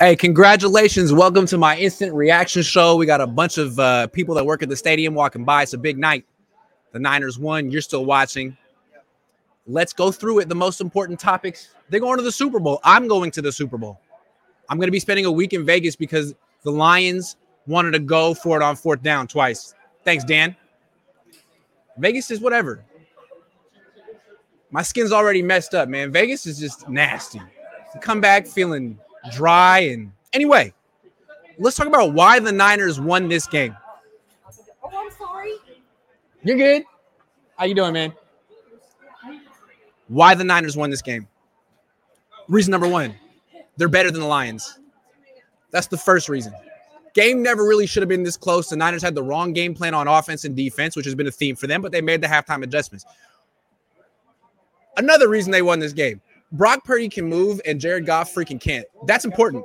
Hey, congratulations. Welcome to my instant reaction show. We got a bunch of uh, people that work at the stadium walking by. It's a big night. The Niners won. You're still watching. Let's go through it. The most important topics. They're going to the Super Bowl. I'm going to the Super Bowl. I'm going to be spending a week in Vegas because the Lions wanted to go for it on fourth down twice. Thanks, Dan. Vegas is whatever. My skin's already messed up, man. Vegas is just nasty. Come back feeling dry and anyway, let's talk about why the Niners won this game. Oh, I'm sorry. You're good. How you doing, man? Why the Niners won this game? Reason number one, they're better than the Lions. That's the first reason. Game never really should have been this close. The Niners had the wrong game plan on offense and defense, which has been a theme for them, but they made the halftime adjustments. Another reason they won this game Brock Purdy can move and Jared Goff freaking can't. That's important.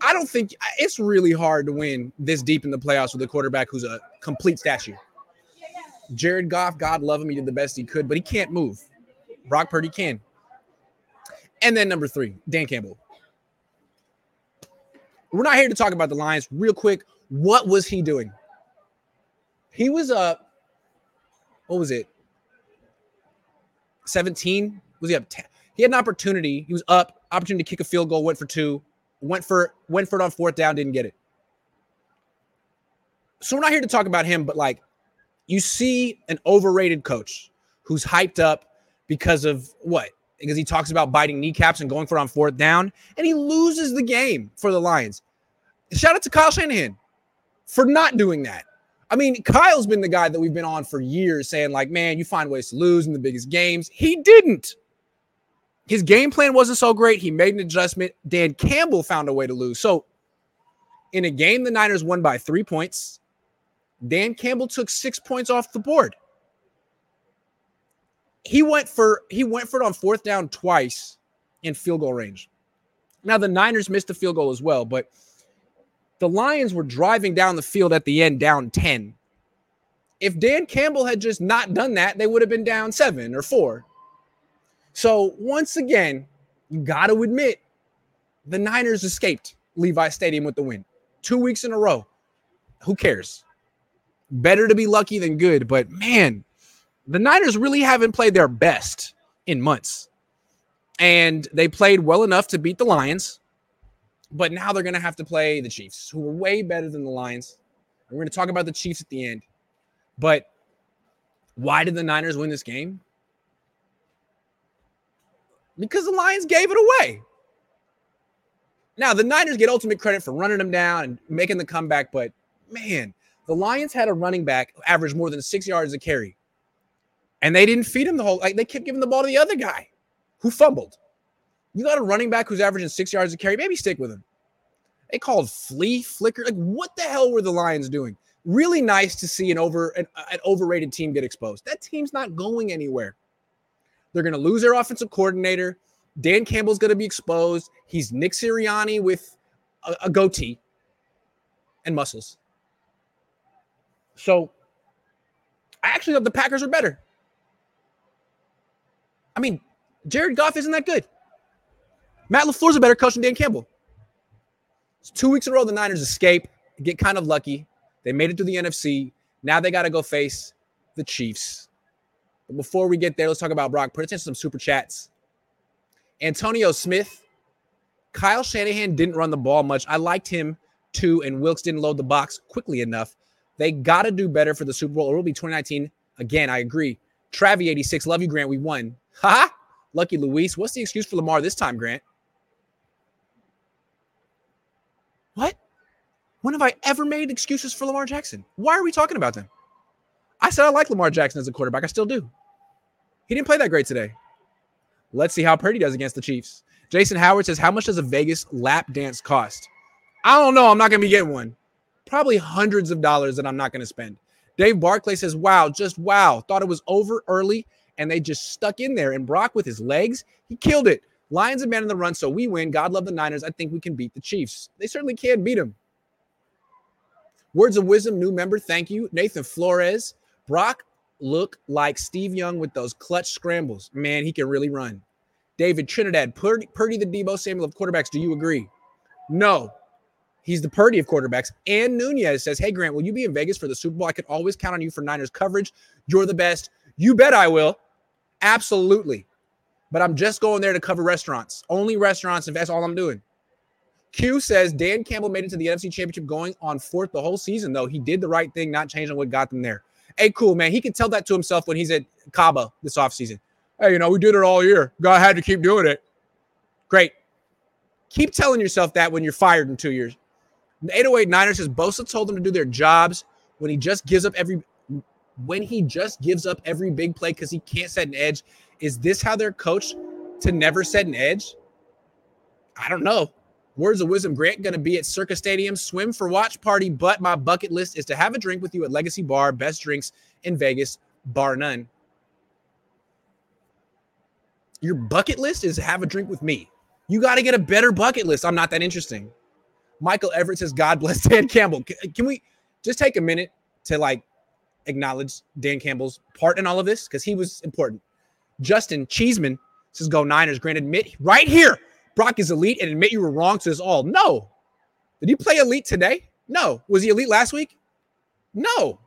I don't think it's really hard to win this deep in the playoffs with a quarterback who's a complete statue. Jared Goff, God love him, he did the best he could, but he can't move. Brock Purdy can. And then number three, Dan Campbell. We're not here to talk about the Lions. Real quick, what was he doing? He was up. What was it? 17? Was he up 10? He had an opportunity. He was up, opportunity to kick a field goal, went for two, went for went for it on fourth down, didn't get it. So we're not here to talk about him, but like you see an overrated coach who's hyped up because of what? Because he talks about biting kneecaps and going for it on fourth down, and he loses the game for the Lions. Shout out to Kyle Shanahan for not doing that. I mean, Kyle's been the guy that we've been on for years saying, like, man, you find ways to lose in the biggest games. He didn't. His game plan wasn't so great. He made an adjustment. Dan Campbell found a way to lose. So, in a game the Niners won by three points, Dan Campbell took six points off the board. He went for he went for it on fourth down twice in field goal range. Now the Niners missed a field goal as well, but the Lions were driving down the field at the end down 10. If Dan Campbell had just not done that, they would have been down seven or four. So once again, you got to admit the Niners escaped Levi Stadium with the win. Two weeks in a row. Who cares? Better to be lucky than good, but man, the Niners really haven't played their best in months. And they played well enough to beat the Lions, but now they're going to have to play the Chiefs, who are way better than the Lions. We're going to talk about the Chiefs at the end. But why did the Niners win this game? Because the Lions gave it away. Now, the Niners get ultimate credit for running them down and making the comeback, but man, the Lions had a running back average more than six yards a carry. And they didn't feed him the whole like they kept giving the ball to the other guy who fumbled. You got a running back who's averaging six yards a carry, maybe stick with him. They called flea flicker. Like, what the hell were the Lions doing? Really nice to see an over an, an overrated team get exposed. That team's not going anywhere. They're going to lose their offensive coordinator. Dan Campbell's going to be exposed. He's Nick Sirianni with a, a goatee and muscles. So I actually thought the Packers are better. I mean, Jared Goff isn't that good. Matt LaFleur's a better coach than Dan Campbell. It's two weeks in a row the Niners escape, get kind of lucky. They made it to the NFC. Now they got to go face the Chiefs. But before we get there, let's talk about Brock. Put attention to some super chats. Antonio Smith, Kyle Shanahan didn't run the ball much. I liked him too, and Wilks didn't load the box quickly enough. They got to do better for the Super Bowl. It will be 2019. Again, I agree. Travi 86, love you, Grant. We won. Ha! Lucky Luis. What's the excuse for Lamar this time, Grant? What? When have I ever made excuses for Lamar Jackson? Why are we talking about them? I said I like Lamar Jackson as a quarterback. I still do. He didn't play that great today. Let's see how Purdy does against the Chiefs. Jason Howard says, How much does a Vegas lap dance cost? I don't know. I'm not going to be getting one. Probably hundreds of dollars that I'm not going to spend. Dave Barclay says, Wow, just wow. Thought it was over early and they just stuck in there. And Brock with his legs, he killed it. Lions have man in the run, so we win. God love the Niners. I think we can beat the Chiefs. They certainly can beat them. Words of wisdom, new member. Thank you. Nathan Flores. Brock look like Steve Young with those clutch scrambles. Man, he can really run. David Trinidad, Purdy, Purdy the Deebo Samuel of quarterbacks. Do you agree? No. He's the Purdy of quarterbacks. And Nunez says, Hey, Grant, will you be in Vegas for the Super Bowl? I could always count on you for Niners coverage. You're the best. You bet I will. Absolutely. But I'm just going there to cover restaurants, only restaurants, if that's all I'm doing. Q says Dan Campbell made it to the NFC Championship going on fourth the whole season, though. He did the right thing, not changing what got them there. Hey, cool, man. He can tell that to himself when he's at Cabo this offseason. Hey, you know, we did it all year. God had to keep doing it. Great. Keep telling yourself that when you're fired in two years. The 808 Niners says Bosa told them to do their jobs when he just gives up every when he just gives up every big play because he can't set an edge. Is this how they're coached to never set an edge? I don't know. Words of wisdom, Grant, going to be at Circa Stadium, swim for watch party, but my bucket list is to have a drink with you at Legacy Bar, best drinks in Vegas, bar none. Your bucket list is have a drink with me. You got to get a better bucket list. I'm not that interesting. Michael Everett says, God bless Dan Campbell. Can we just take a minute to like acknowledge Dan Campbell's part in all of this? Because he was important. Justin Cheeseman says, Go Niners. Grant, admit right here, Brock is elite and admit you were wrong to us all. No. Did he play elite today? No. Was he elite last week? No.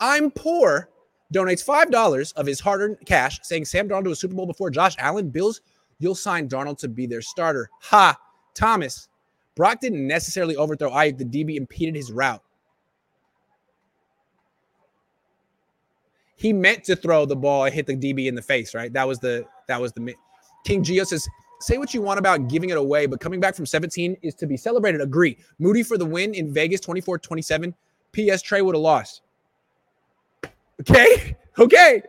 I'm poor donates $5 of his hard earned cash, saying Sam Darnold to a Super Bowl before Josh Allen. Bills, you'll sign Darnold to be their starter. Ha! Thomas, Brock didn't necessarily overthrow Aiyuk. The DB impeded his route. He meant to throw the ball and hit the DB in the face, right? That was the that was the King Geo says, say what you want about giving it away, but coming back from 17 is to be celebrated. Agree. Moody for the win in Vegas 24-27. PS Trey would have lost. Okay. Okay.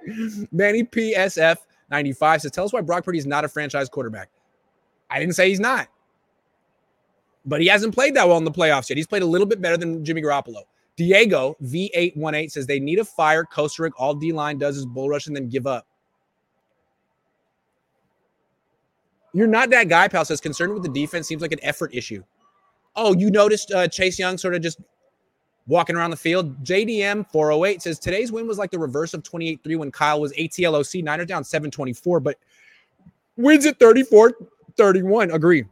Manny PSF 95 says, Tell us why Brock Purdy is not a franchise quarterback. I didn't say he's not, but he hasn't played that well in the playoffs yet. He's played a little bit better than Jimmy Garoppolo. Diego V818 says they need a fire Costa Kocurek. All D line does is bull rush and then give up. You're not that guy, pal. Says concerned with the defense seems like an effort issue. Oh, you noticed uh, Chase Young sort of just walking around the field. JDM 408 says today's win was like the reverse of 28 3 when Kyle was ATLOC. Niners down 724, but wins at 34 31. Agree.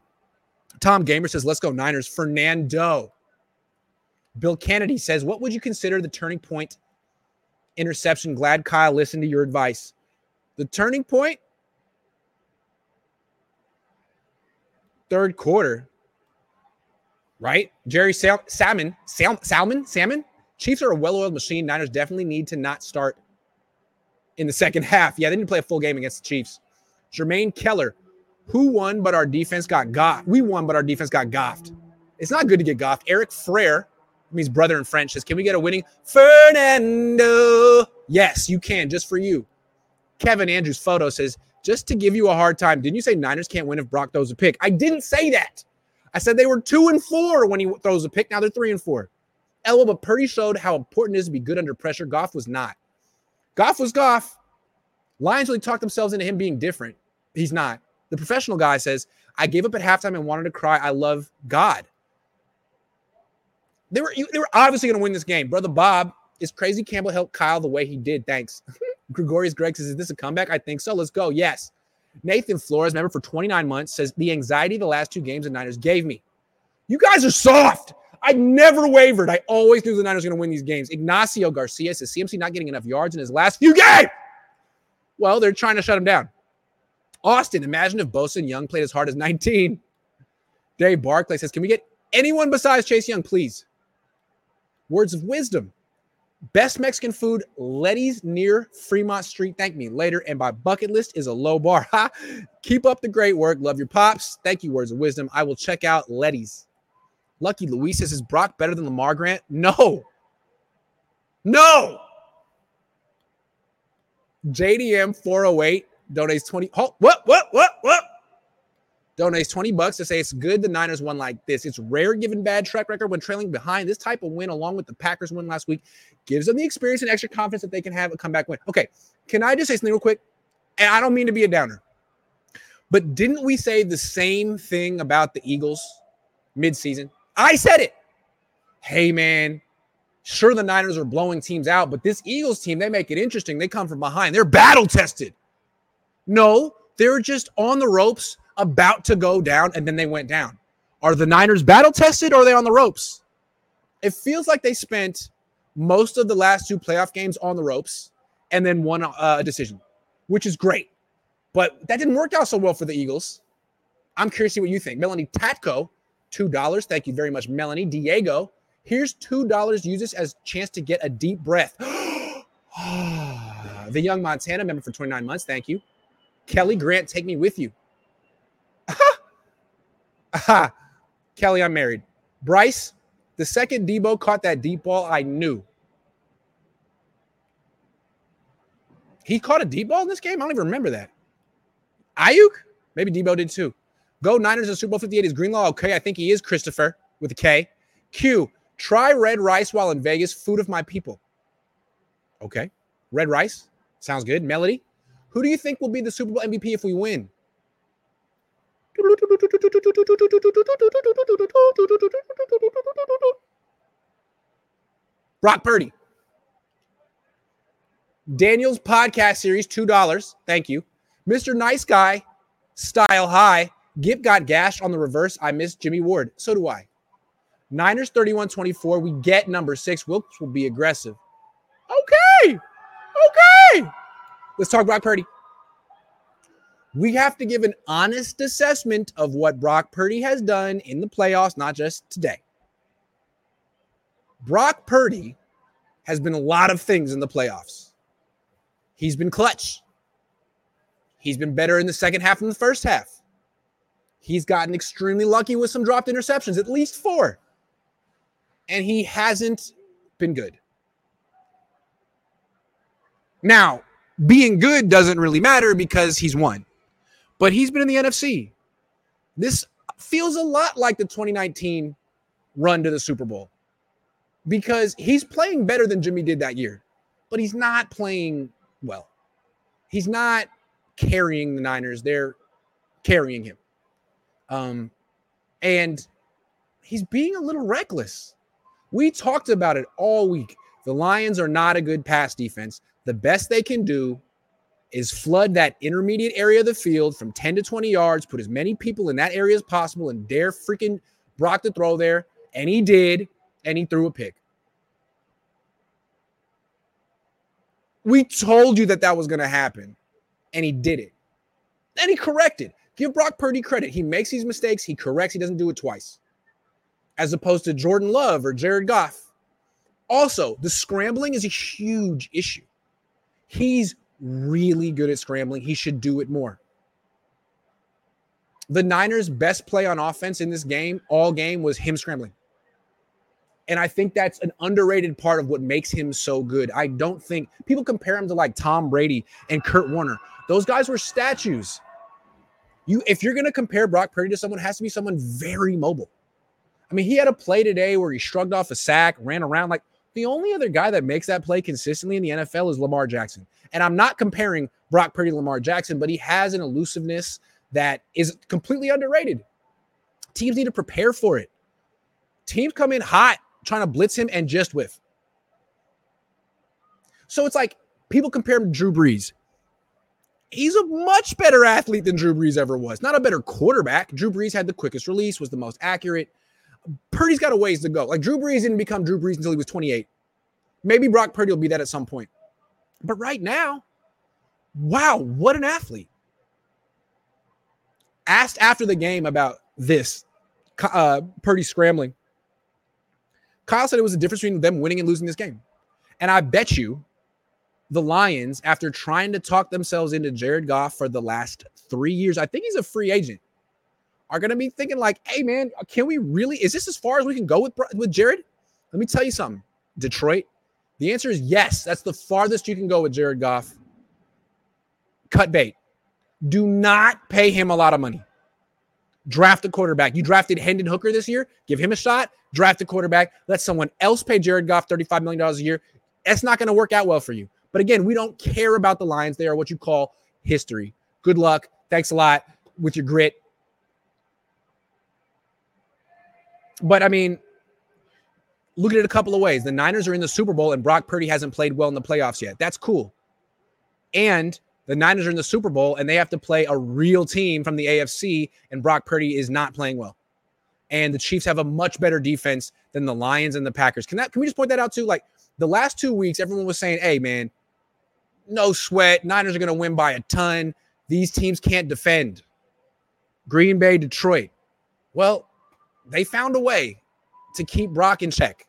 Tom Gamer says, let's go Niners. Fernando. Bill Kennedy says, what would you consider the turning point interception? Glad Kyle listened to your advice. The turning point, third quarter right? Jerry Sal- Salmon, Sal- Salmon, Salmon. Chiefs are a well-oiled machine. Niners definitely need to not start in the second half. Yeah, they didn't play a full game against the Chiefs. Jermaine Keller, who won, but our defense got goffed. We won, but our defense got goffed. It's not good to get goffed. Eric Frere, means brother in French, says, Can we get a winning Fernando? Yes, you can, just for you. Kevin Andrews' photo says, Just to give you a hard time, didn't you say Niners can't win if Brock throws a pick? I didn't say that. I said they were two and four when he throws a pick. Now they're three and four. Ella, but Purdy showed how important it is to be good under pressure. Goff was not. Goff was Goff. Lions really talked themselves into him being different. He's not. The professional guy says, I gave up at halftime and wanted to cry. I love God. They were, they were obviously going to win this game. Brother Bob, is crazy Campbell helped Kyle the way he did? Thanks. Gregorius Greg says, Is this a comeback? I think so. Let's go. Yes. Nathan Flores, member for 29 months, says the anxiety the last two games the Niners gave me. You guys are soft. I never wavered. I always knew the Niners were going to win these games. Ignacio Garcia says CMC not getting enough yards in his last few games. Well, they're trying to shut him down. Austin, imagine if Bosa and Young played as hard as 19. Dave Barclay says, Can we get anyone besides Chase Young, please? Words of wisdom. Best Mexican food, Letty's near Fremont Street. Thank me later. And my bucket list is a low bar. Keep up the great work. Love your pops. Thank you, words of wisdom. I will check out Letty's. Lucky Luis says, Is Brock better than Lamar Grant? No. No. JDM 408 donates 20. Oh, what, what, what, what? Donates 20 bucks to say it's good the Niners won like this. It's rare given bad track record when trailing behind. This type of win, along with the Packers win last week, gives them the experience and extra confidence that they can have a comeback win. Okay, can I just say something real quick? And I don't mean to be a downer, but didn't we say the same thing about the Eagles midseason? I said it. Hey, man, sure the Niners are blowing teams out, but this Eagles team, they make it interesting. They come from behind, they're battle tested. No, they're just on the ropes about to go down, and then they went down. Are the Niners battle tested or are they on the ropes? It feels like they spent most of the last two playoff games on the ropes and then won a decision, which is great. But that didn't work out so well for the Eagles. I'm curious to see what you think. Melanie Tatko, $2. Thank you very much, Melanie. Diego, here's $2. Use this as chance to get a deep breath. the young Montana member for 29 months. Thank you. Kelly Grant, take me with you. Aha. Kelly, I'm married. Bryce, the second Deebo caught that deep ball, I knew. He caught a deep ball in this game? I don't even remember that. Aiyuk? Maybe Deebo did too. Go Niners in Super Bowl 58 is Greenlaw. Okay, I think he is Christopher with a K. Q, try red rice while in Vegas. Food of my people. Okay. Red rice. Sounds good. Melody. Who do you think will be the Super Bowl MVP if we win? Brock Purdy. Daniel's podcast series, $2. Thank you. Mr. Nice Guy, style high. Gip got gashed on the reverse. I miss Jimmy Ward. So do I. Niners 31 24. We get number six. Wilks will be aggressive. Okay. Okay. Let's talk Brock Purdy. We have to give an honest assessment of what Brock Purdy has done in the playoffs, not just today. Brock Purdy has been a lot of things in the playoffs. He's been clutch. He's been better in the second half than the first half. He's gotten extremely lucky with some dropped interceptions, at least four. And he hasn't been good. Now, being good doesn't really matter because he's won, but he's been in the NFC. This feels a lot like the 2019 run to the Super Bowl because he's playing better than Jimmy did that year, but he's not playing well. He's not carrying the Niners, they're carrying him. Um, and he's being a little reckless. We talked about it all week. The Lions are not a good pass defense. The best they can do is flood that intermediate area of the field from 10 to 20 yards, put as many people in that area as possible, and dare freaking Brock to throw there. And he did, and he threw a pick. We told you that that was going to happen, and he did it. And he corrected. Give Brock Purdy credit. He makes these mistakes, he corrects, he doesn't do it twice. As opposed to Jordan Love or Jared Goff. Also, the scrambling is a huge issue. He's really good at scrambling. He should do it more. The Niners' best play on offense in this game, all game, was him scrambling. And I think that's an underrated part of what makes him so good. I don't think people compare him to like Tom Brady and Kurt Warner. Those guys were statues. You, if you're to compare Brock Purdy to someone, it has to be someone very mobile. I mean, he had a play today where he shrugged off a sack, ran around. Like the only other guy that makes that play consistently in the NFL is Lamar Jackson. And I'm not comparing Brock Purdy to Lamar Jackson, but he has an elusiveness that is completely underrated. Teams need to prepare for it. Teams come in hot trying to blitz him and just whiff. So it's like people compare him to Drew Brees. He's a much better athlete than Drew Brees ever was. Not a better quarterback. Drew Brees had the quickest release, was the most accurate. Purdy's got a ways to go. Like Drew Brees didn't become Drew Brees until he was 28. Maybe Brock Purdy will be that at some point. But right now, wow, what an athlete. Asked after the game about this, uh, Purdy scrambling. Kyle said it was the difference between them winning and losing this game. And I bet you the Lions, after trying to talk themselves into Jared Goff for the last three years, I think he's a free agent, are going to be thinking like, "Hey, man, can we really? Is this as far as we can go with with Jared?" Let me tell you something, Detroit. The answer is yes. That's the farthest you can go with Jared Goff. Cut bait. Do not pay him a lot of money. Draft a quarterback. You drafted Hendon Hooker this year. Give him a shot. Draft a quarterback. Let someone else pay Jared Goff $35 million a year. That's not going to work out well for you. But again, we don't care about the Lions. They are what you call history. Good luck. Thanks a lot with your grit. But I mean, look at it a couple of ways. The Niners are in the Super Bowl and Brock Purdy hasn't played well in the playoffs yet. That's cool. And the Niners are in the Super Bowl and they have to play a real team from the AFC, and Brock Purdy is not playing well. and the Chiefs have a much better defense than the Lions and the Packers. Can that can we just point that out too? Like the last two weeks, everyone was saying, "Hey, man, no sweat. Niners are to win by a ton. These teams can't defend." Green Bay, Detroit. Well, they found a way to keep Brock in check.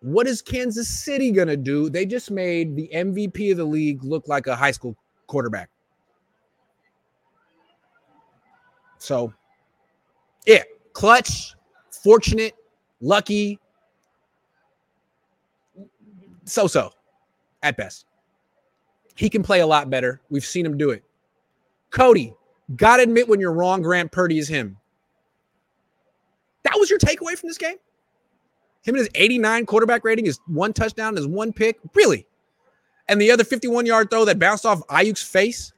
What is Kansas City going to do? They just made the MVP of the league look like a high school quarterback. So, yeah, clutch, fortunate, lucky, so so at best. He can play a lot better. We've seen him do it. Cody, gotta admit when you're wrong, Grant Purdy is him. That was your takeaway from this game? Him and his 89 quarterback rating is one touchdown, is one pick. Really? And the other 51 yard throw that bounced off Aiyuk's face.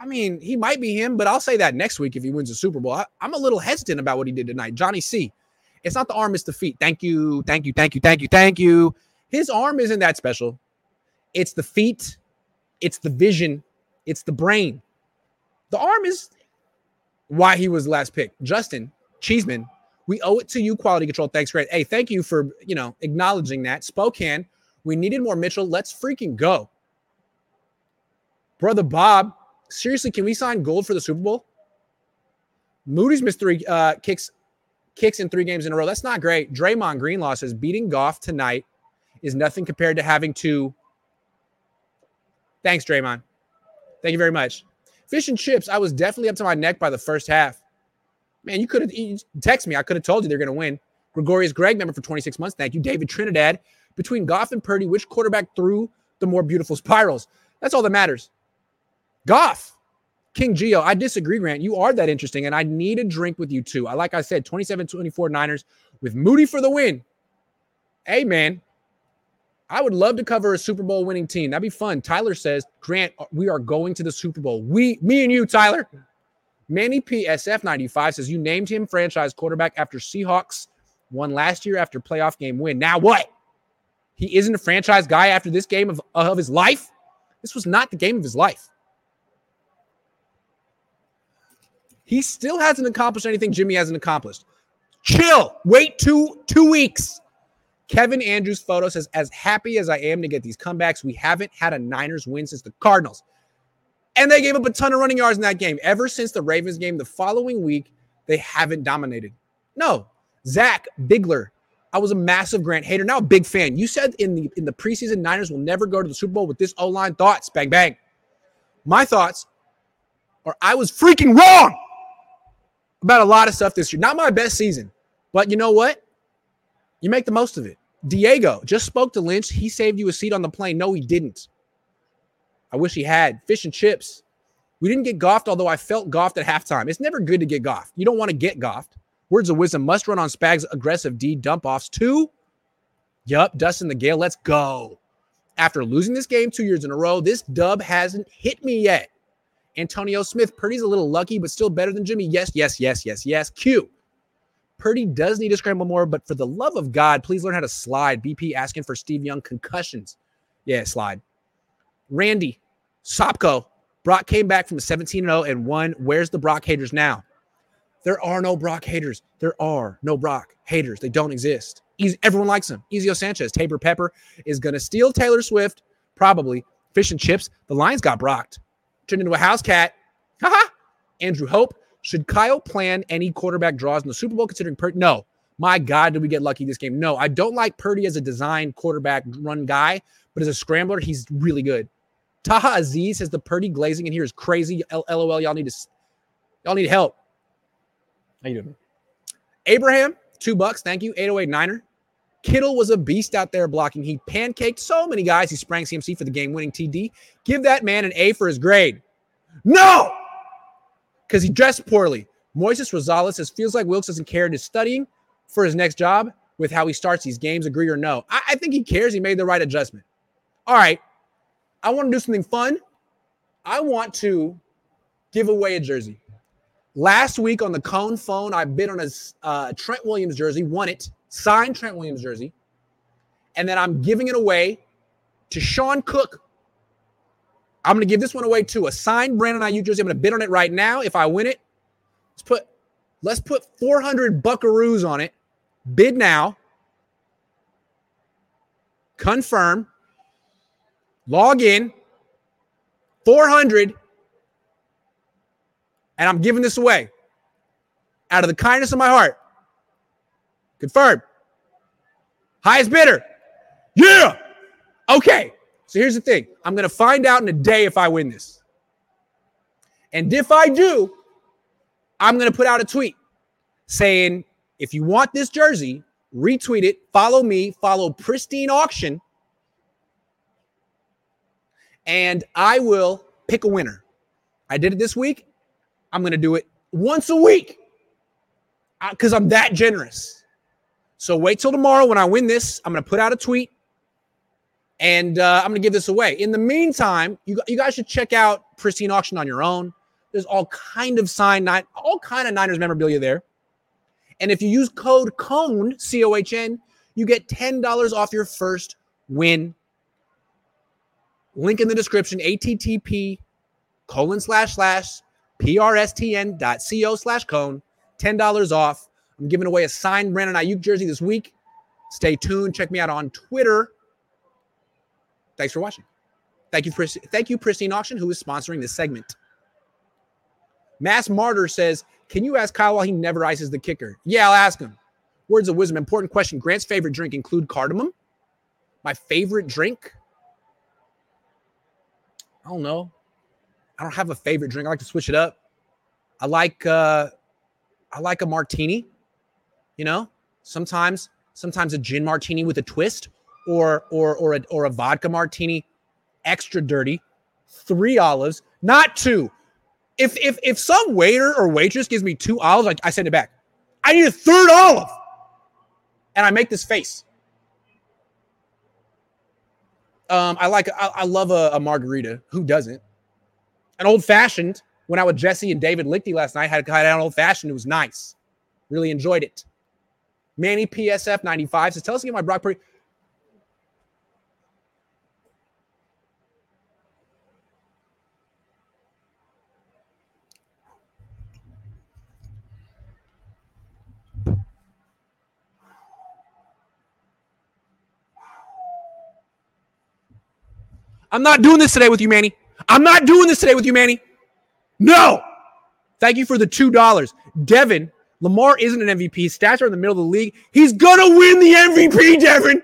I mean, he might be him, but I'll say that next week if he wins the Super Bowl. I, am a little hesitant about what he did tonight. Johnny C. It's not the arm, it's the feet. Thank you, thank you, thank you, thank you, thank you. His arm isn't that special. It's the feet, it's the vision, it's the brain. The arm is why he was last pick. Justin Cheeseman, we owe it to you, quality control. Thanks, great. Hey, thank you for you know acknowledging that. Spokane, we needed more Mitchell. Let's freaking go. Brother Bob, seriously, can we sign Gould for the Super Bowl? Moody's missed three uh, kicks kicks in three games in a row. That's not great. Draymond Greenlaw says beating Goff tonight is nothing compared to having to. Thanks, Draymond. Thank you very much. Fish and chips. I was definitely up to my neck by the first half. Man, you could have text me. I could have told you they're going to win. Gregorius Greg, member for 26 months. Thank you. David Trinidad. Between Goff and Purdy, which quarterback threw the more beautiful spirals? That's all that matters. Goff. King Geo, I disagree, Grant. You are that interesting, and I need a drink with you too. I like I said, 27-24 Niners with Moody for the win. Hey, man. I would love to cover a Super Bowl winning team. That'd be fun. Tyler says, Grant, we are going to the Super Bowl. We, me and you, Tyler. Manny PSF 95 says, You named him franchise quarterback after Seahawks won last year after playoff game win. Now what? He isn't a franchise guy after this game of, of his life? This was not the game of his life. He still hasn't accomplished anything Jimmy hasn't accomplished. Chill. Wait two two weeks. Kevin Andrews photo says, as happy as I am to get these comebacks, we haven't had a Niners win since the Cardinals. And they gave up a ton of running yards in that game. Ever since the Ravens game the following week, they haven't dominated. No. Zach Bigler. I was a massive Grant hater. Now a big fan. You said in the in the preseason Niners will never go to the Super Bowl with this O-line. Thoughts, bang bang. My thoughts are I was freaking wrong about a lot of stuff this year. Not my best season, but you know what? You make the most of it. Diego just spoke to Lynch. He saved you a seat on the plane. No, he didn't. I wish he had. Fish and chips. We didn't get golfed, although I felt golfed at halftime. It's never good to get golfed. You don't want to get golfed. Words of wisdom must run on Spags aggressive D dump offs. too. Yup, Dustin the Gale. Let's go. After losing this game two years in a row, this dub hasn't hit me yet. Antonio Smith, Purdy's a little lucky, but still better than Jimmy. Yes, yes, yes, yes, yes. Q. Purdy does need to scramble more, but for the love of God, please learn how to slide. BP asking for Steve Young concussions. Yeah, slide. Randy, Sopko, Brock came back from 17 0 and won. Where's the Brock haters now? There are no Brock haters. There are no Brock haters. They don't exist. Easy, everyone likes him. Ezio Sanchez, Tabor Pepper is going to steal Taylor Swift, probably. Fish and chips. The Lions got Brocked. Turned into a house cat. Haha. Andrew Hope. Should Kyle plan any quarterback draws in the Super Bowl considering Purdy? No. My God, did we get lucky this game? No, I don't like Purdy as a design quarterback run guy, but as a scrambler, he's really good. Taha Aziz says the Purdy glazing in here is crazy. L- LOL, y'all need to y'all need help. How you doing? Abraham, two bucks. Thank you. 808 Niner. Kittle was a beast out there blocking. He pancaked so many guys. He sprang CMC for the game winning TD. Give that man an A for his grade. No, because he dressed poorly. Moises Rosales says feels like Wilks doesn't care and is studying for his next job with how he starts these games. Agree or no? I, I think he cares. He made the right adjustment. All right. I want to do something fun. I want to give away a jersey. Last week on the Cohn phone, I bid on a uh, Trent Williams jersey, won it, signed Trent Williams jersey, and then I'm giving it away to Sean Cook. I'm going to give this one away to A signed Brandon Aiyuk jersey. I'm going to bid on it right now. If I win it, let's put Let's put 400 buckaroos on it. Bid now. Confirm. Log in. 400. And I'm giving this away out of the kindness of my heart. confirm Highest bidder. Yeah. Okay. So here's the thing I'm to find out in a day if I win this. And if I do, I'm to put out a tweet saying, if you want this jersey, retweet it, follow me, follow Pristine Auction, and I will pick a winner. I did it this week. I'm going to do it once a week because I'm that generous. So wait till tomorrow when I win this. I'm going to put out a tweet and uh, I'm going to give this away. In the meantime, you, you guys should check out Pristine Auction on your own. There's all kind of signed, all kind of Niners memorabilia there. And if you use code COHN, C O H N, you get $10 off your first win. Link in the description, ATTP colon slash slash prstn dot co slash cohn, $10 off. I'm giving away a signed Brandon Aiyuk jersey this week. Stay tuned. Check me out on Twitter. Thanks for watching. Thank you, thank you, Pristine Auction, who is sponsoring this segment. Mass Martyr says, Can you ask Kyle why he never ices the kicker? Yeah, I'll ask him. Words of wisdom. Important question. Grant's favorite drink include cardamom? My favorite drink? I don't know. I don't have a favorite drink. I like to switch it up. I like uh I like a martini. You know, sometimes sometimes a gin martini with a twist or or or a, or a vodka martini extra dirty. Three olives, not two if if if some waiter or waitress gives me two olives, like I send it back. I need a third olive, and I make this face. Um, I like I, I love a, a, margarita. Who doesn't? An old fashioned. Went out with Jesse and David Lichty last night. Had, a had an old fashioned. It was nice. Really enjoyed it. Manny PSF 95 says, Tell us again my Brock Purdy. I'm not doing this today with you, Manny. I'm not doing this today with you, Manny. No. Thank you for the $2. Devin, Lamar isn't an MVP. Stats are in the middle of the league. He's going to win the MVP, Devin.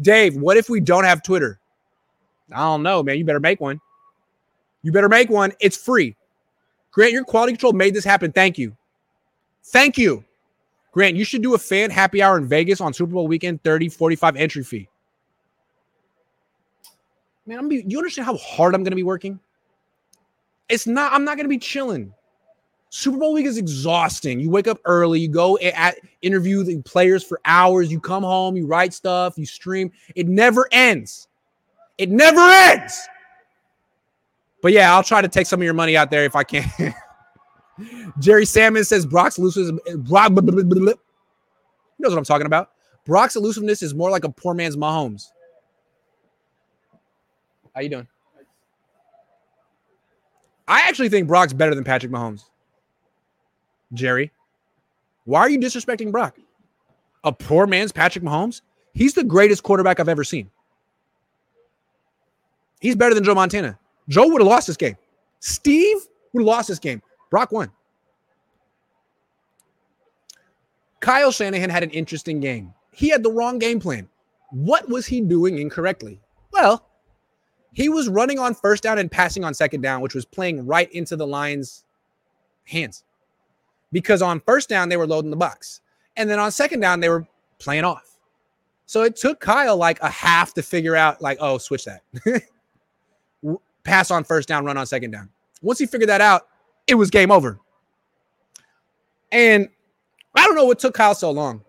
Dave, what if we don't have Twitter? I don't know, man. You better make one. You better make one. It's free. Grant, your quality control made this happen. Thank you. Thank you. Grant, you should do a fan happy hour in Vegas on Super Bowl weekend, 30, 45 entry fee man, I'm be, you understand how hard I'm going to be working? It's not, I'm not going to be chilling. Super Bowl week is exhausting. You wake up early, you go at, interview the players for hours, you come home, you write stuff, you stream. It never ends. It never ends. But yeah, I'll try to take some of your money out there if I can. Jerry Salmon says Brock's elusiveness. Brock, he knows what I'm talking about. Brock's elusiveness is more like a poor man's Mahomes. How you doing? I actually think Brock's better than Patrick Mahomes. Jerry, why are you disrespecting Brock? A poor man's Patrick Mahomes? He's the greatest quarterback I've ever seen. He's better than Joe Montana. Joe would have lost this game. Steve would have lost this game. Brock won. Kyle Shanahan had an interesting game. He had the wrong game plan. What was he doing incorrectly? Well, he was running on first down and passing on second down, which was playing right into the Lions' hands. Because on first down, they were loading the box. And then on second down, they were playing off. So it took Kyle like a half to figure out, like, oh, switch that. Pass on first down, run on second down. Once he figured that out, it was game over. And I don't know what took Kyle so long.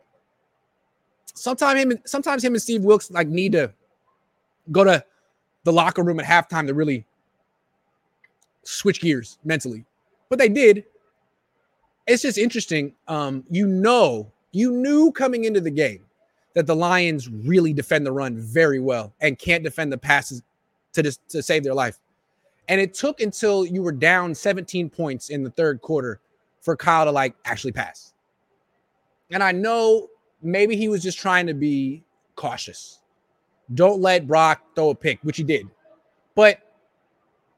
Sometimes him, sometimes him and Steve Wilks like need to go to the locker room at halftime to really switch gears mentally. But they did. It's just interesting. Um, you know, you knew coming into the game that the Lions really defend the run very well and can't defend the passes to just to save their life. And it took until you were down 17 points in the third quarter for Kyle to like actually pass. And I know maybe he was just trying to be cautious. Don't let Brock throw a pick, which he did. But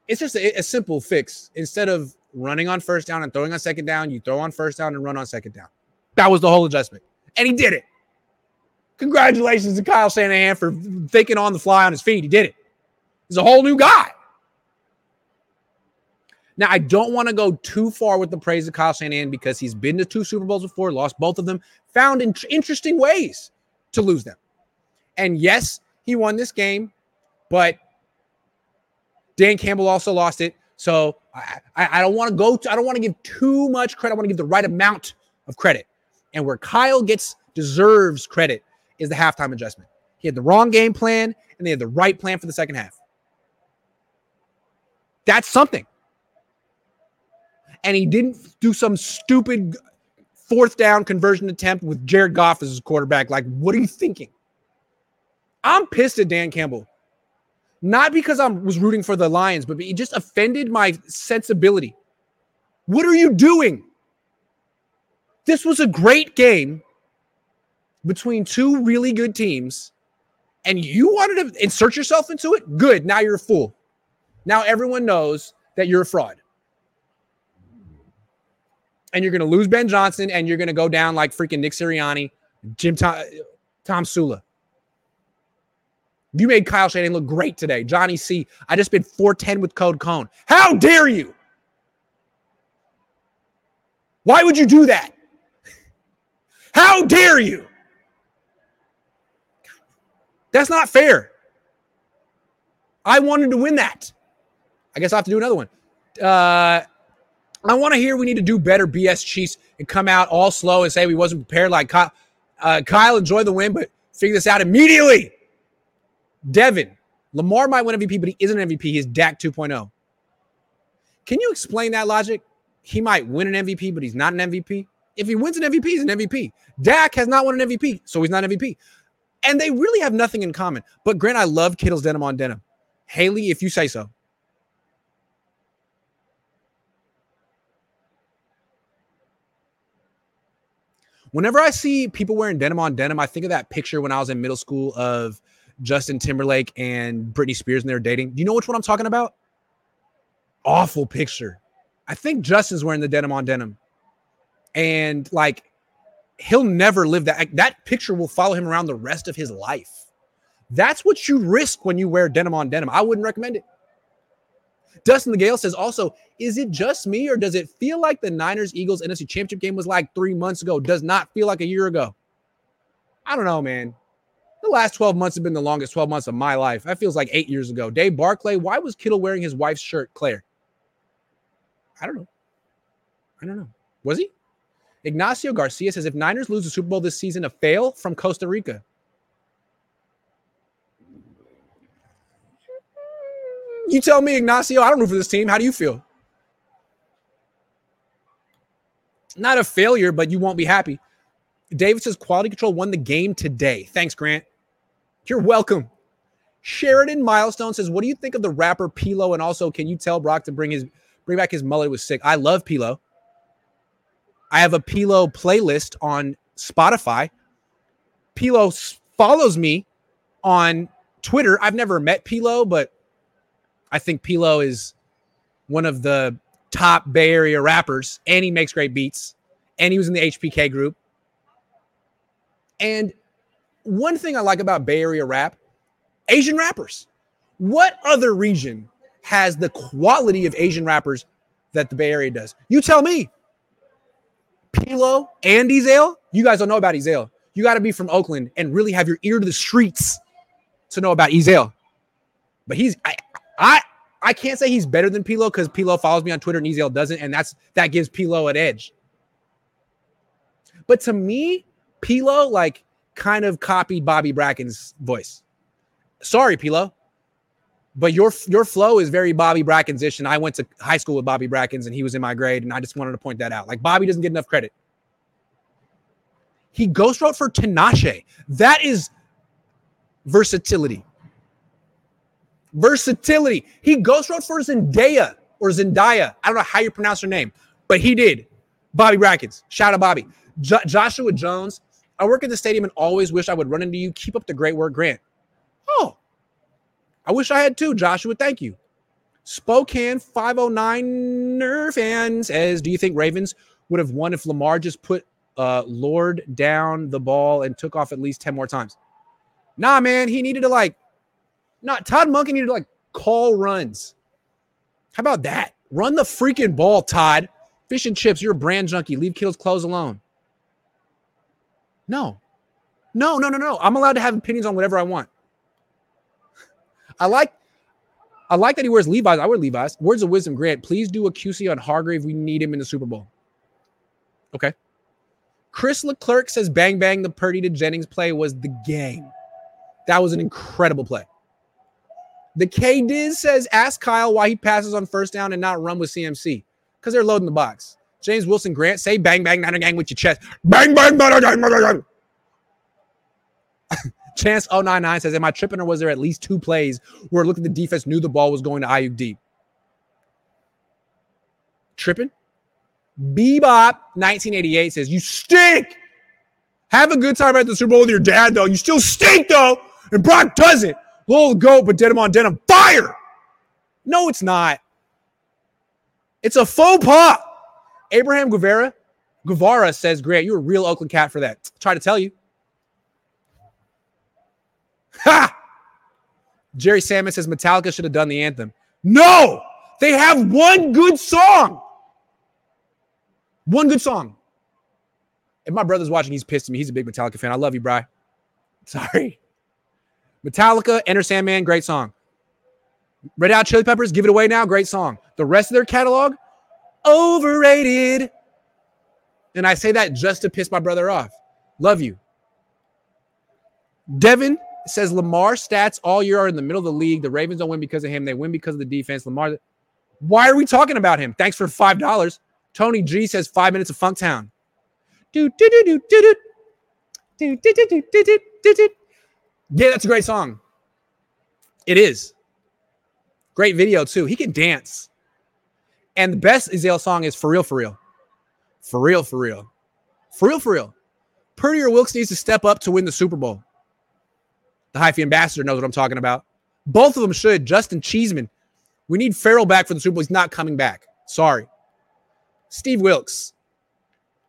it's just a, a simple fix. Instead of running on first down and throwing on second down, you throw on first down and run on second down. That was the whole adjustment. And he did it. Congratulations to Kyle Shanahan for thinking on the fly on his feet. He did it. He's a whole new guy. Now, I don't want to go too far with the praise of Kyle Shanahan because he's been to two Super Bowls before, lost both of them, found in- interesting ways to lose them. And yes, he won this game, but Dan Campbell also lost it. So I, I, don't want to go. To, I don't want to give too much credit. I want to give the right amount of credit. And where Kyle gets deserves credit is the halftime adjustment. He had the wrong game plan, and they had the right plan for the second half. That's something. And he didn't do some stupid fourth down conversion attempt with Jared Goff as his quarterback. Like, what are you thinking? I'm pissed at Dan Campbell. Not because I was rooting for the Lions, but he just offended my sensibility. What are you doing? This was a great game between two really good teams, and you wanted to insert yourself into it? Good. Now you're a fool. Now everyone knows that you're a fraud. And you're going to lose Ben Johnson, and you're going to go down like freaking Nick Sirianni, Jim Tom, Tomsula. You made Kyle Shanahan look great today. Johnny C. I just been 410 with Code Cohn. How dare you? Why would you do that? How dare you? That's not fair. I wanted to win that. I guess I'll have to do another one. Uh, I want to hear we need to do better BS Chiefs and come out all slow and say we wasn't prepared like Kyle. Uh, Kyle, enjoy the win, but figure this out immediately. Devin, Lamar might win MVP, but he isn't an MVP. He's Dak 2.0. Can you explain that logic? He might win an MVP, but he's not an MVP. If he wins an MVP, he's an MVP. Dak has not won an MVP, so he's not an MVP. And they really have nothing in common. But Grant, I love Kittle's denim on denim. Haley, if you say so. Whenever I see people wearing denim on denim, I think of that picture when I was in middle school of Justin Timberlake and Britney Spears and they're dating. Do you know which one I'm talking about? Awful picture. I think Justin's wearing the denim on denim. And like he'll never live that that picture will follow him around the rest of his life. That's what you risk when you wear denim on denim. I wouldn't recommend it. Dustin the Gale says also, is it just me or does it feel like the Niners Eagles NFC Championship game was like three months ago? Does not feel like a year ago. I don't know, man. The last 12 months have been the longest 12 months of my life. That feels like eight years ago. Dave Barclay, why was Kittle wearing his wife's shirt, Claire? I don't know. I don't know. Was he? Ignacio Garcia says if Niners lose the Super Bowl this season, a fail from Costa Rica. You tell me, Ignacio. I don't root for this team. How do you feel? Not a failure, but you won't be happy. David says quality control won the game today. Thanks, Grant. You're welcome. Sheridan Milestone says, "What do you think of the rapper P-Lo? And also, can you tell Brock to bring his bring back his mullet? It was sick. I love P-Lo. I have a P-Lo playlist on Spotify. P-Lo follows me on Twitter. I've never met P-Lo, but I think P-Lo is one of the top Bay Area rappers, and he makes great beats. And he was in the HBK group. And one thing I like about Bay Area rap, Asian rappers. What other region has the quality of Asian rappers that the Bay Area does? You tell me. P-Lo and Ezale, you guys don't know about Ezale. You got to be from Oakland and really have your ear to the streets to know about Ezale. But he's I I I can't say he's better than P-Lo because P-Lo follows me on Twitter and Ezale doesn't, and that's that gives P-Lo an edge. But to me, P-Lo like kind of copied Bobby Brackins voice. Sorry, P-Lo. But your your flow is very Bobby Brackins ish. And I went to high school with Bobby Brackins and he was in my grade. And I just wanted to point that out. Like Bobby doesn't get enough credit. He ghost wrote for Tinashe. That is versatility. Versatility. He ghost wrote for Zendaya or Zendaya. I don't know how you pronounce her name, but he did. Bobby Brackins. Shout out Bobby. Jo- Joshua Jones. I work at the stadium and always wish I would run into you. Keep up the great work, Grant. Oh, I wish I had too, Joshua. Thank you. Spokane 509er fan says, Do you think Ravens would have won if Lamar just put uh, Lord down the ball and took off at least 10 more times? Nah, man. He needed to like, not Todd Monken needed to like call runs. How about that? Run the freaking ball, Todd. Fish and chips, you're a brand junkie. Leave Kittle's clothes alone. No. No, no, no, no. I'm allowed to have opinions on whatever I want. I like I like that he wears Levi's. I wear Levi's. Words of wisdom, Grant. Please do a QC on Hargrave. We need him in the Super Bowl. Okay. Chris Leclerc says bang bang the Purdy to Jennings play was the game. That was an incredible play. The K Diz says ask Kyle why he passes on first down and not run with CMC. Because they're loading the box. James Wilson Grant, say bang bang Niner gang with your chest. Bang bang bang bang bang bang. Chance 099 says, Am I tripping or was there at least two plays where look at the defense knew the ball was going to deep? Tripping? Bebop 1988 says, You stink. Have a good time at the Super Bowl with your dad, though. You still stink, though. And Brock doesn't. Little goat, but denim on denim. Fire. No, it's not. It's a faux pas. Abraham Guevara, Guevara says, Grant, you're a real Oakland cat for that. Try to tell you. Ha! Jerry Salmon says Metallica should have done the anthem. No, they have one good song. One good song. If my brother's watching, he's pissed at me. He's a big Metallica fan. I love you, Bry. Sorry. Metallica, Enter Sandman, great song. Red Hot Chili Peppers, Give It Away Now, great song. The rest of their catalog, overrated. And I say that just to piss my brother off. Love you. Devin says Lamar stats all year are in the middle of the league. The Ravens don't win because of him. They win because of the defense. Lamar, why are we talking about him? Thanks for five dollars. Tony G says five minutes of Funktown. Do. Yeah, that's a great song. It is. Great video too. He can dance. And the best Ezale song is For Real, For Real. For real, for real. For real, for real. Purdy or Wilks needs to step up to win the Super Bowl. The Hyphy ambassador knows what I'm talking about. Both of them should. Justin Cheeseman. We need Farrell back for the Super Bowl. He's not coming back. Sorry. Steve Wilks.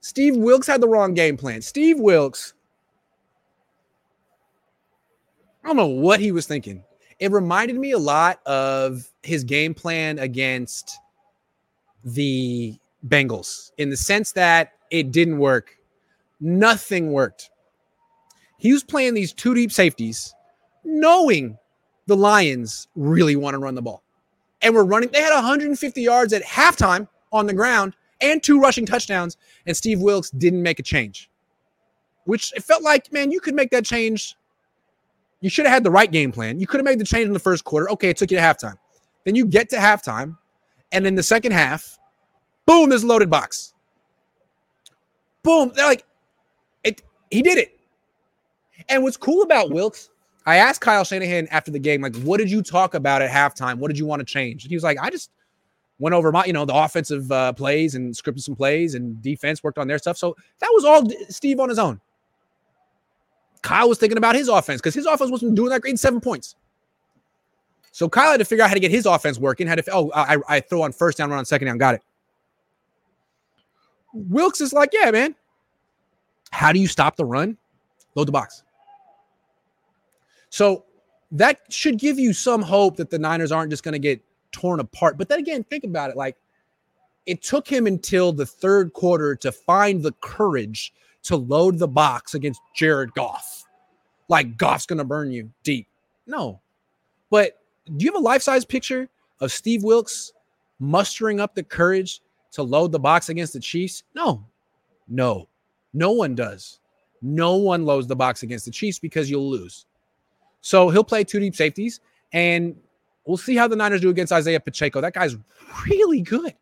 Steve Wilks had the wrong game plan. Steve Wilks. I don't know what he was thinking. It reminded me a lot of his game plan against the Bengals in the sense that it didn't work. Nothing worked. He was playing these two deep safeties, knowing the Lions really want to run the ball. And we're running, they had 150 yards at halftime on the ground and two rushing touchdowns. And Steve Wilks didn't make a change, which it felt like, man, you could make that change. You should have had the right game plan. You could have made the change in the first quarter. Okay, it took you to halftime. Then you get to halftime. And in the second half, boom, there's a loaded box. Boom. They're like, it, he did it. And what's cool about Wilks, I asked Kyle Shanahan after the game, like, what did you talk about at halftime? What did you want to change? And he was like, I just went over my, you know, the offensive uh, plays and scripted some plays and defense worked on their stuff. So that was all Steve on his own. Kyle was thinking about his offense because his offense wasn't doing that great seven points. So Kyle had to figure out how to get his offense working. Had to, oh, I, I throw on first down, run on second down, got it. Wilks is like, yeah, man. How do you stop the run? Load the box. So that should give you some hope that the Niners aren't just going to get torn apart. But then again, think about it. Like it took him until the third quarter to find the courage to load the box against Jared Goff. Like Goff's going to burn you deep. No. But do you have a life size picture of Steve Wilks mustering up the courage to load the box against the Chiefs? No, no, no one does. No one loads the box against the Chiefs because you'll lose. So he'll play two deep safeties, and we'll see how the Niners do against Isaiah Pacheco. That guy's really good.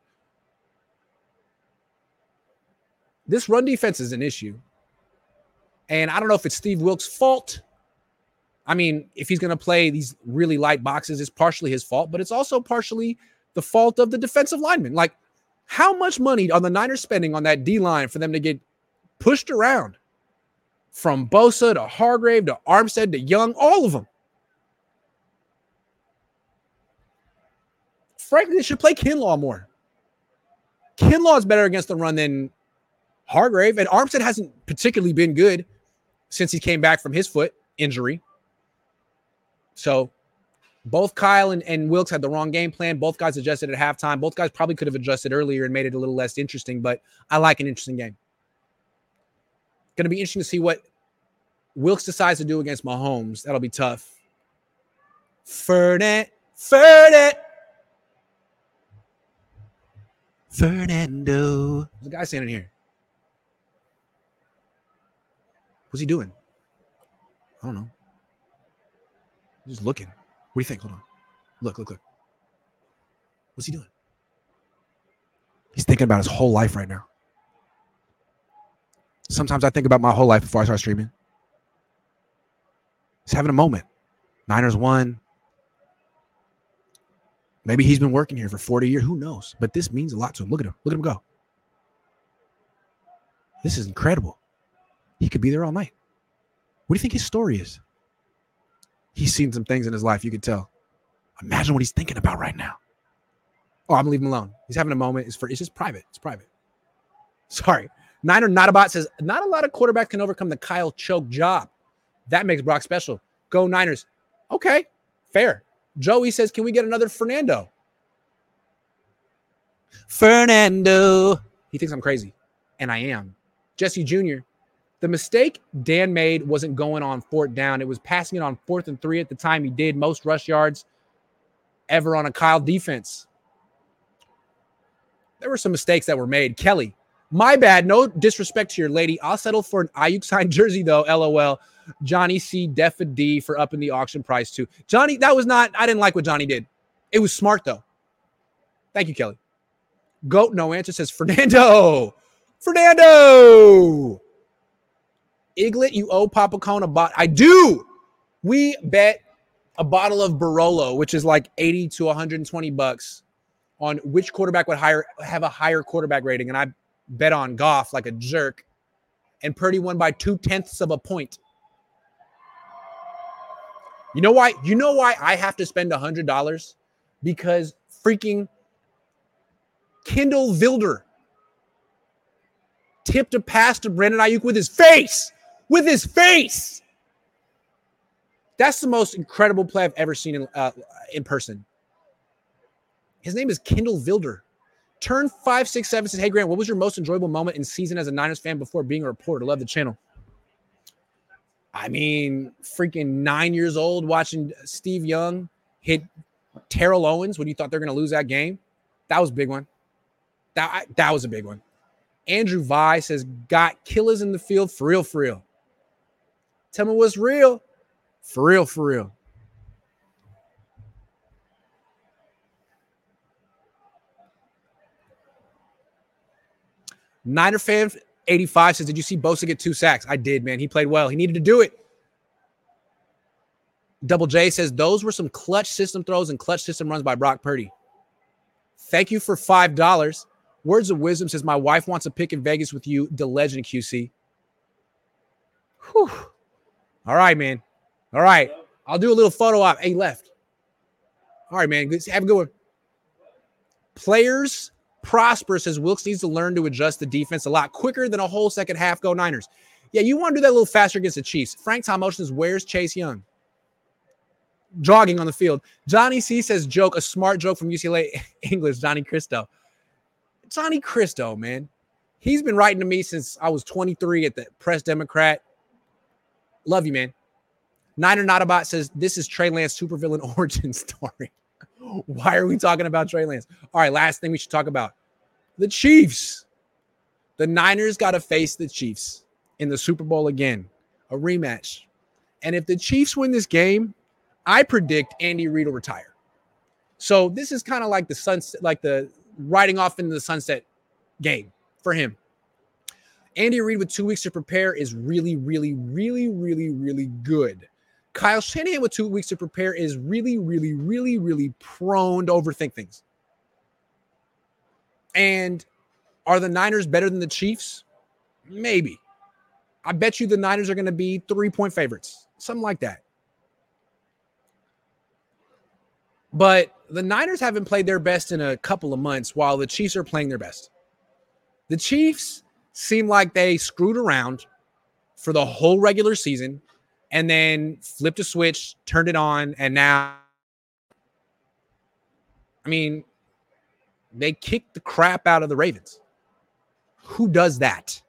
This run defense is an issue. And I don't know if it's Steve Wilks' fault. I mean, if he's going to play these really light boxes, it's partially his fault, but it's also partially the fault of the defensive lineman. Like How much money are the Niners spending on that D line for them to get pushed around from Bosa to Hargrave to Armstead to Young, all of them? Frankly, they should play Kinlaw more. Kinlaw is better against the run than Hargrave, and Armstead hasn't particularly been good since he came back from his foot injury. So both Kyle and, and Wilks had the wrong game plan. Both guys adjusted at halftime. Both guys probably could have adjusted earlier and made it a little less interesting, but I like an interesting game. Going to be interesting to see what Wilks decides to do against Mahomes. That'll be tough. Fernet, Fernet. Fernando. There's a guy standing here. What's he doing? I don't know. Just looking. What do you think? Hold on. Look, look, look. What's he doing? He's thinking about his whole life right now. Sometimes I think about my whole life before I start streaming. He's having a moment. Niners won. Maybe he's been working here for 40 years. Who knows? But this means a lot to him. Look at him. Look at him go. This is incredible. He could be there all night. What do you think his story is? He's seen some things in his life. You could tell. Imagine what he's thinking about right now. Oh, I'm leaving him alone. He's having a moment. It's for it's just private. It's private. Sorry. Niner Notabot says not a lot of quarterbacks can overcome the Kyle choke job. That makes Brock special. Go Niners. Okay, fair. Joey says, can we get another Fernando? Fernando. He thinks I'm crazy, and I am. Jesse Jr. The mistake Dan made wasn't going on fourth down. It was passing it on fourth and three at the time he did most rush yards ever on a Kyle defense. There were some mistakes that were made. Kelly, my bad. No disrespect to your lady. I'll settle for an Aiyuk signed jersey though. LOL. Johnny C. Def a D for up in the auction price too. Johnny, that was not. I didn't like what Johnny did. It was smart though. Thank you, Kelly. Goat no answer says Fernando. Fernando. Iglet, you owe Papa Cohn a bot. I do. We bet a bottle of Barolo, which is like 80 to 120 bucks, on which quarterback would hire have a higher quarterback rating. And I bet on Goff like a jerk. And Purdy won by two tenths of a point. You know why? You know why I have to spend a hundred dollars? Because freaking Kendall Vilder tipped a pass to Brandon Aiyuk with his face with his face. That's the most incredible play I've ever seen in, uh, in person. His name is Kindle Vilder. Turn 567 says, Hey, Grant, what was your most enjoyable moment in season as a Niners fan before being a reporter? Love the channel. I mean, freaking nine years old watching Steve Young hit Terrell Owens when you thought they're going to lose that game. That was a big one. That, that was a big one. Andrew Vi says, Got killers in the field for real, for real. Tell me what's real. For real, for real. Niner fan 85 says, Did you see Bosa get two sacks? I did, man. He played well. He needed to do it. Double J says, Those were some clutch system throws and clutch system runs by Brock Purdy. Thank you for $5. Words of wisdom says, My wife wants a pick in Vegas with you, the legend QC. Whew. All right, man. All right. I'll do a little photo op. Hey, left. All right, man. Have a good one. Players prosper says Wilks needs to learn to adjust the defense a lot quicker than a whole second half. Go Niners. Yeah, you want to do that a little faster against the Chiefs. Frank Tom says, Where's Chase Young? Jogging on the field. Johnny C says, Joke, a smart joke from UCLA English, Johnny Cristo. Johnny Cristo, man. He's been writing to me since I was 23 at the Press Democrat. Love you, man. Niner Notabot says this is Trey Lance supervillain origin story. Why are we talking about Trey Lance? All right, last thing we should talk about the Chiefs. The Niners got to face the Chiefs in the Super Bowl again, a rematch. And if the Chiefs win this game, I predict Andy Reid will retire. So this is kind of like the sunset, like the riding off into the sunset game for him. Andy Reid with two weeks to prepare is really, really, really, really, really good. Kyle Shanahan with two weeks to prepare is really, really, really, really prone to overthink things. And are the Niners better than the Chiefs? Maybe. I bet you the Niners are going to be three point favorites, something like that. But the Niners haven't played their best in a couple of months while the Chiefs are playing their best. The Chiefs seem like they screwed around for the whole regular season and then flipped a switch, turned it on, and now, I mean, they kicked the crap out of the Ravens. Who does that?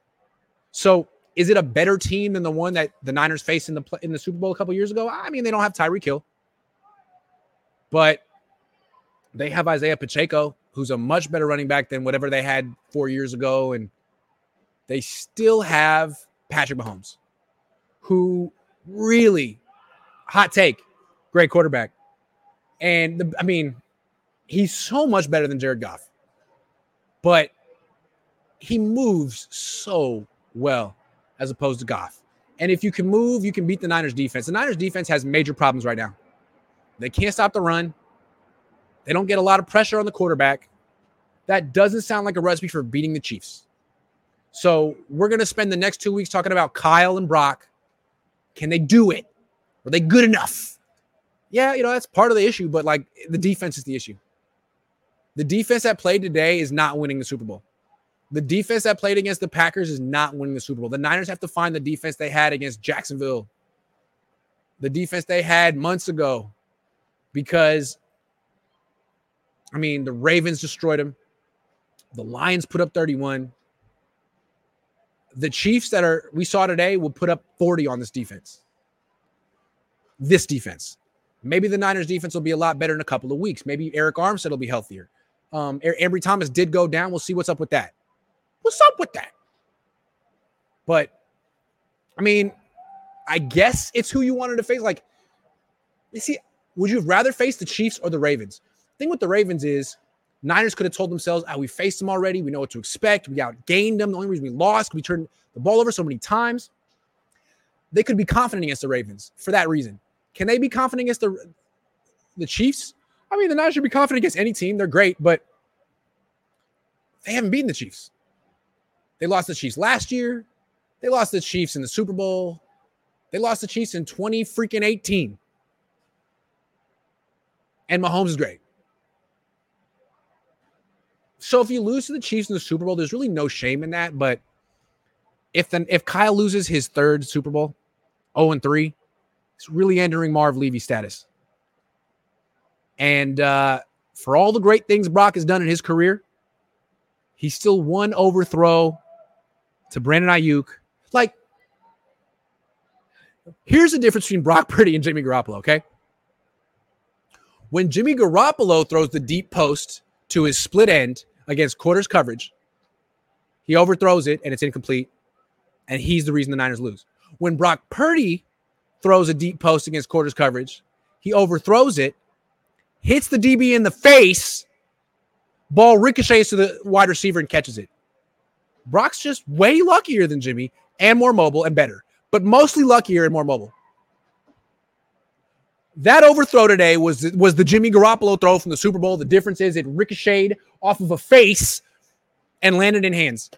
So, is it a better team than the one that the Niners faced in the in the Super Bowl a couple years ago? I mean, they don't have Tyreek Hill, but they have Isaiah Pacheco, who's a much better running back than whatever they had four years ago, and they still have Patrick Mahomes, who really hot take, great quarterback. And the, I mean, he's so much better than Jared Goff, but he moves so well as opposed to Goff. And if you can move, you can beat the Niners defense. The Niners defense has major problems right now. They can't stop the run. They don't get a lot of pressure on the quarterback. That doesn't sound like a recipe for beating the Chiefs. So we're going to spend the next two weeks talking about Kyle and Brock can they do it? Are they good enough? Yeah, you know, that's part of the issue, but like the defense is the issue. The defense that played today is not winning the Super Bowl. The defense that played against the Packers is not winning the Super Bowl. The Niners have to find the defense they had against Jacksonville, the defense they had months ago, because, I mean, the Ravens destroyed them. The Lions put up 31 the Chiefs that are we saw today will put up 40 on this defense. This defense. Maybe the Niners defense will be a lot better in a couple of weeks. Maybe Arik Armstead will be healthier. Um, Ambry Thomas did go down. We'll see what's up with that. What's up with that? But I mean, I guess it's who you wanted to face. Like, you see, would you rather face the Chiefs or the Ravens? The thing with the Ravens is Niners could have told themselves, oh, we faced them already. We know what to expect. We outgained them. The only reason we lost, we turned the ball over so many times. They could be confident against the Ravens for that reason. Can they be confident against the the Chiefs? I mean, the Niners should be confident against any team. They're great, but they haven't beaten the Chiefs. They lost the Chiefs last year. They lost the Chiefs in the Super Bowl. They lost the Chiefs in 20 freaking 18. And Mahomes is great. So if you lose to the Chiefs in the Super Bowl, there's really no shame in that. But if then if Kyle loses his third Super Bowl, 0 and 3, it's really entering Marv Levy status. And uh, for all the great things Brock has done in his career, he's still one overthrow to Brandon Aiyuk. Like, here's the difference between Brock Purdy and Jimmy Garoppolo, okay? When Jimmy Garoppolo throws the deep post to his split end against quarters coverage. He overthrows it and it's incomplete. And he's the reason the Niners lose. When Brock Purdy throws a deep post against quarters coverage, he overthrows it, hits the DB in the face, ball ricochets to the wide receiver and catches it. Brock's just way luckier than Jimmy and more mobile and better, but mostly luckier and more mobile. That overthrow today was was the Jimmy Garoppolo throw from the Super Bowl. The difference is it ricocheted off of a face and landed in hands.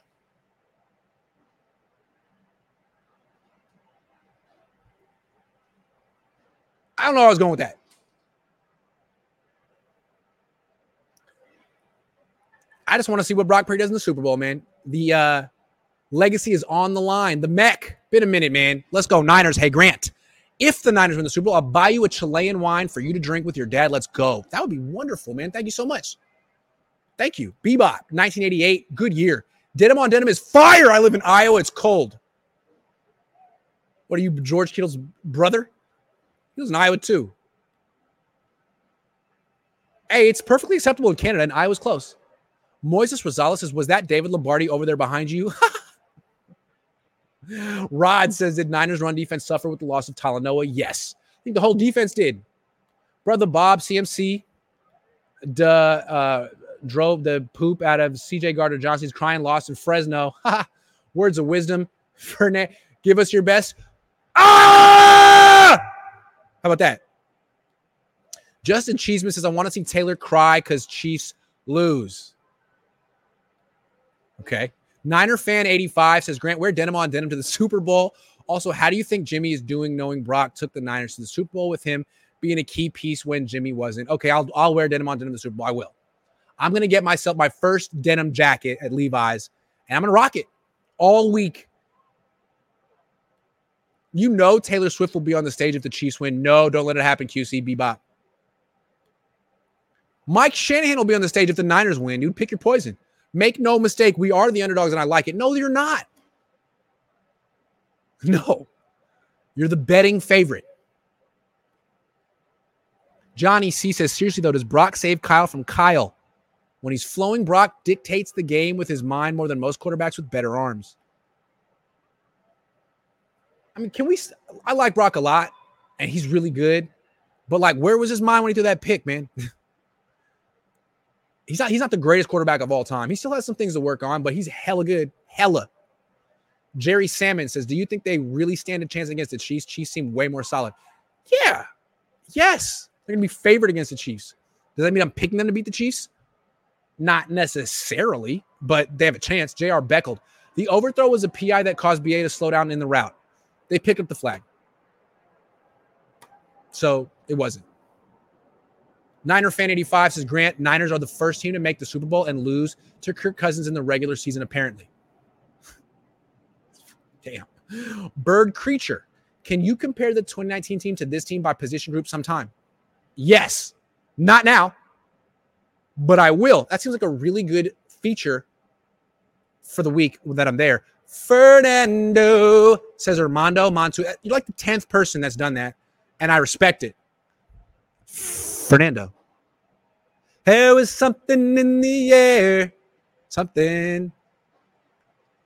I don't know where I was going with that. I just want to see what Brock Purdy does in the Super Bowl, man. The uh, legacy is on the line. The mech. Been a minute, man. Let's go, Niners. Hey, Grant. If the Niners win the Super Bowl, I'll buy you a Chilean wine for you to drink with your dad. Let's go. That would be wonderful, man. Thank you so much. Thank you. Bebop, 1988. Good year. Denim on Denim is fire. I live in Iowa. It's cold. What are you, George Kittle's brother? He was in Iowa too. Hey, it's perfectly acceptable in Canada, and Iowa's close. Moises Rosales says, Was that David Lombardi over there behind you? Rod says, Did Niners run defense suffer with the loss of Talanoa? Yes. I think the whole defense did. Brother Bob, CMC, duh, uh, drove the poop out of CJ Gardner Johnson's crying loss in Fresno. Words of wisdom. Fernet, give us your best. Ah! How about that? Justin Cheeseman says, I want to see Taylor cry because Chiefs lose. Okay. Niner fan 85 says Grant, wear denim on denim to the Super Bowl. Also, how do you think Jimmy is doing knowing Brock took the Niners to the Super Bowl with him being a key piece when Jimmy wasn't? Okay, I'll, I'll wear denim on denim to the Super Bowl. I will. I'm going to get myself my first denim jacket at Levi's and I'm going to rock it all week. You know Taylor Swift will be on the stage if the Chiefs win. No, don't let it happen, QC. Bebop. Mike Shanahan will be on the stage if the Niners win. You'd pick your poison. Make no mistake, we are the underdogs and I like it. No, you're not. No, you're the betting favorite. Johnny C says, seriously though, does Brock save Kyle from Kyle? When he's flowing, Brock dictates the game with his mind more than most quarterbacks with better arms. I mean, can we? I like Brock a lot, and he's really good. But like, where was his mind when he threw that pick, man? he's not. He's not the greatest quarterback of all time. He still has some things to work on, but he's hella good. Hella. Jerry Salmon says, "Do you think they really stand a chance against the Chiefs? Chiefs seem way more solid." Yeah. Yes, they're gonna be favored against the Chiefs. Does that mean I'm picking them to beat the Chiefs? Not necessarily, but they have a chance. J.R. Beckled. The overthrow was a PI that caused BA to slow down in the route. They picked up the flag. So it wasn't. Niner fan 85 says Grant, Niners are the first team to make the Super Bowl and lose to Kirk Cousins in the regular season, apparently. Damn. Bird Creature, can you compare the 2019 team to this team by position group sometime? Yes. Not now, but I will. That seems like a really good feature for the week that I'm there. Fernando says Armando Montu. Uh, you're like the 10th person that's done that, and I respect it. Fernando. There was something in the air. Something.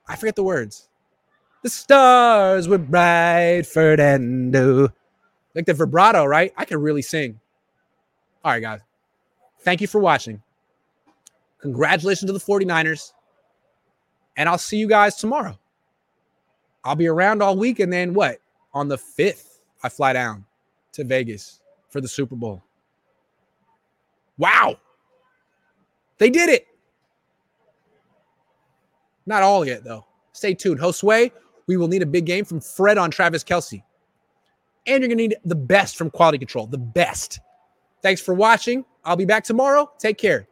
I forget the words. The stars were bright, Fernando. Like the vibrato, right? I can really sing. All right, guys. Thank you for watching. Congratulations to the 49ers. And I'll see you guys tomorrow. I'll be around all week. And then what? On the 5th, I fly down to Vegas for the Super Bowl. Wow. They did it. Not all yet, though. Stay tuned. Josue, we will need a big game from Fred on Travis Kelce. And you're going to need the best from quality control. The best. Thanks for watching. I'll be back tomorrow. Take care.